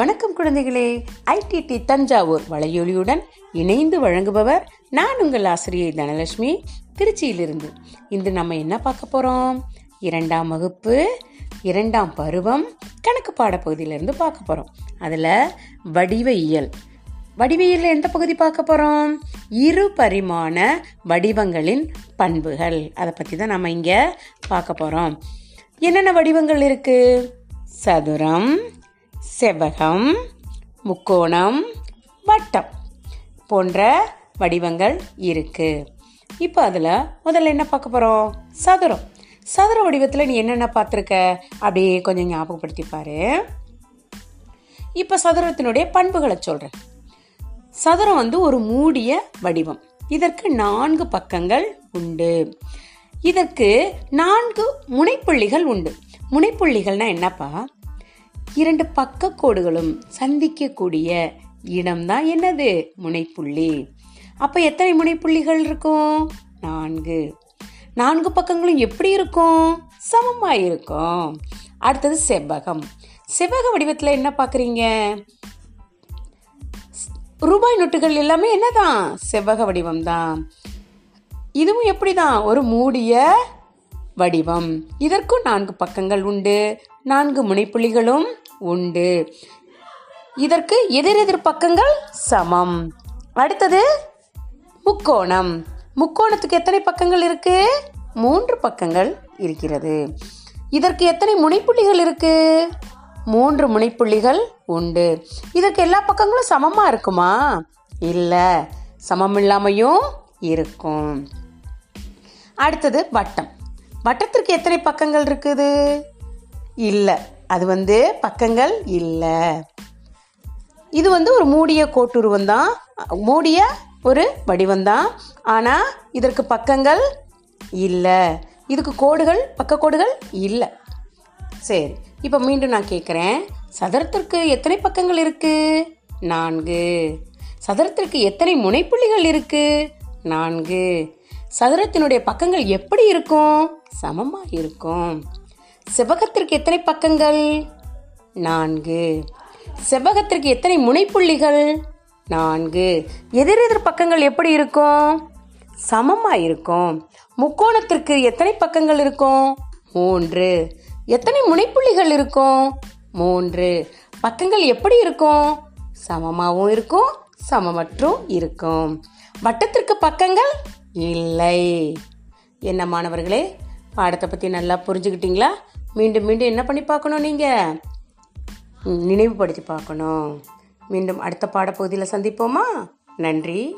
வணக்கம் குழந்தைகளே. ஐடிடி தஞ்சாவூர் வலையொலியுடன் இணைந்து வழங்குபவர் நான் உங்கள் ஆசிரியை தனலட்சுமி. திருச்சியிலிருந்து இன்று நம்ம என்ன பார்க்க போகிறோம் இரண்டாம் வகுப்பு இரண்டாம் பருவம் கணக்கு பாடப்பகுதியிலிருந்து பார்க்க போகிறோம் அதில் வடிவியல் வடிவியல் எந்த பகுதி பார்க்க போகிறோம் இரு பரிமாண வடிவங்களின் பண்புகள். அதை பற்றி தான் நம்ம இங்கே பார்க்க போகிறோம் என்னென்ன வடிவங்கள் இருக்குது சதுரம் செவ்வகம் முக்கோணம் வட்டம் போன்ற வடிவங்கள் இருக்குது இப்போ அதில் முதல்ல என்ன பார்க்க போகிறோம் சதுரம். சதுர வடிவத்தில் நீ என்னென்ன பார்த்துருக்க? அப்படியே கொஞ்சம் ஞாபகப்படுத்தி பாரு. இப்போ சதுரத்தினுடைய பண்புகளை சொல்கிறேன் சதுரம் வந்து ஒரு மூடிய வடிவம். இதற்கு நான்கு பக்கங்கள் உண்டு. இதற்கு நான்கு முனைப்புள்ளிகள் உண்டு. முனைப்புள்ளிகள்னா என்னப்பா? இரண்டு பக்க கோடுகளும் சந்திக்கக்கூடிய இடம்தான் என்னது? முனைப்புள்ளி. அப்ப எத்தனை முனைப்புள்ளிகள் இருக்கும்? நான்கு. நான்கு பக்கங்களும் எப்படி இருக்கும்? சமமா இருக்கும். அடுத்தது செவ்வகம். செவ்வக வடிவத்தில் என்ன பார்க்குறீங்க ரூபாய் நோட்டுகள் எல்லாமே என்னதான்? செவ்வக வடிவம் தான் இதுவும் எப்படிதான்? ஒரு மூடிய வடிவம். இதற்கும் நான்கு பக்கங்கள் உண்டு. நான்கு முனைப்புள்ளிகளும் உண்டு. இதற்கு எதிரெதிர் பக்கங்கள் சமம். அடுத்தது முக்கோணம். முக்கோணத்துக்கு எத்தனை பக்கங்கள் இருக்கு? மூன்று பக்கங்கள் இருக்கிறது. இதற்கு எத்தனை முனைப்புள்ளிகள் இருக்கு? மூன்று முனைப்புள்ளிகள் உண்டு. இதற்கு எல்லா பக்கங்களும் சமமா இருக்குமா? இல்ல. சமம் இல்லாமையும் இருக்கும். அடுத்தது வட்டம். வட்டத்திற்கு எத்தனை பக்கங்கள் இருக்குது? இல்லை. அது வந்து பக்கங்கள் இல்லை. இது வந்து ஒரு மூடிய கோட்டுருவம் தான். மூடிய ஒரு வடிவம் தான். ஆனால் இதற்கு பக்கங்கள் இல்லை. இதுக்கு கோடுகள் பக்க கோடுகள் இல்லை. சரி இப்போ மீண்டும் நான் கேட்குறேன் சதுரத்திற்கு எத்தனை பக்கங்கள் இருக்குது நான்கு. சதுரத்திற்கு எத்தனை முனைப்புள்ளிகள் இருக்குது நான்கு. சதுரத்தினுடைய பக்கங்கள் எப்படி இருக்கும்? சமமாக இருக்கும். செவ்வகத்திற்கு எத்தனை பக்கங்கள்? நான்கு. செவ்வகத்திற்கு எத்தனை முனைப்புள்ளிகள்? நான்கு. எதிரெதிர் பக்கங்கள் எப்படி இருக்கும்? சமமா இருக்கும். முக்கோணத்திற்கு எத்தனை பக்கங்கள் இருக்கும்? மூன்று. எத்தனை முனைப்புள்ளிகள் இருக்கும்? மூன்று. பக்கங்கள் எப்படி இருக்கும்? சமமாகவும் இருக்கும் சமமற்றும் இருக்கும். வட்டத்திற்கு பக்கங்கள் இல்லை. என்ன மாணவர்களே பாடத்தை பற்றி நல்லா புரிஞ்சுக்கிட்டீங்களா? மீண்டும் மீண்டும் என்ன பண்ணி பார்க்கணும் நீங்கள் நினைவுபடுத்தி பார்க்கணும். மீண்டும் அடுத்த பாடப்பகுதியில் சந்திப்போமா? நன்றி.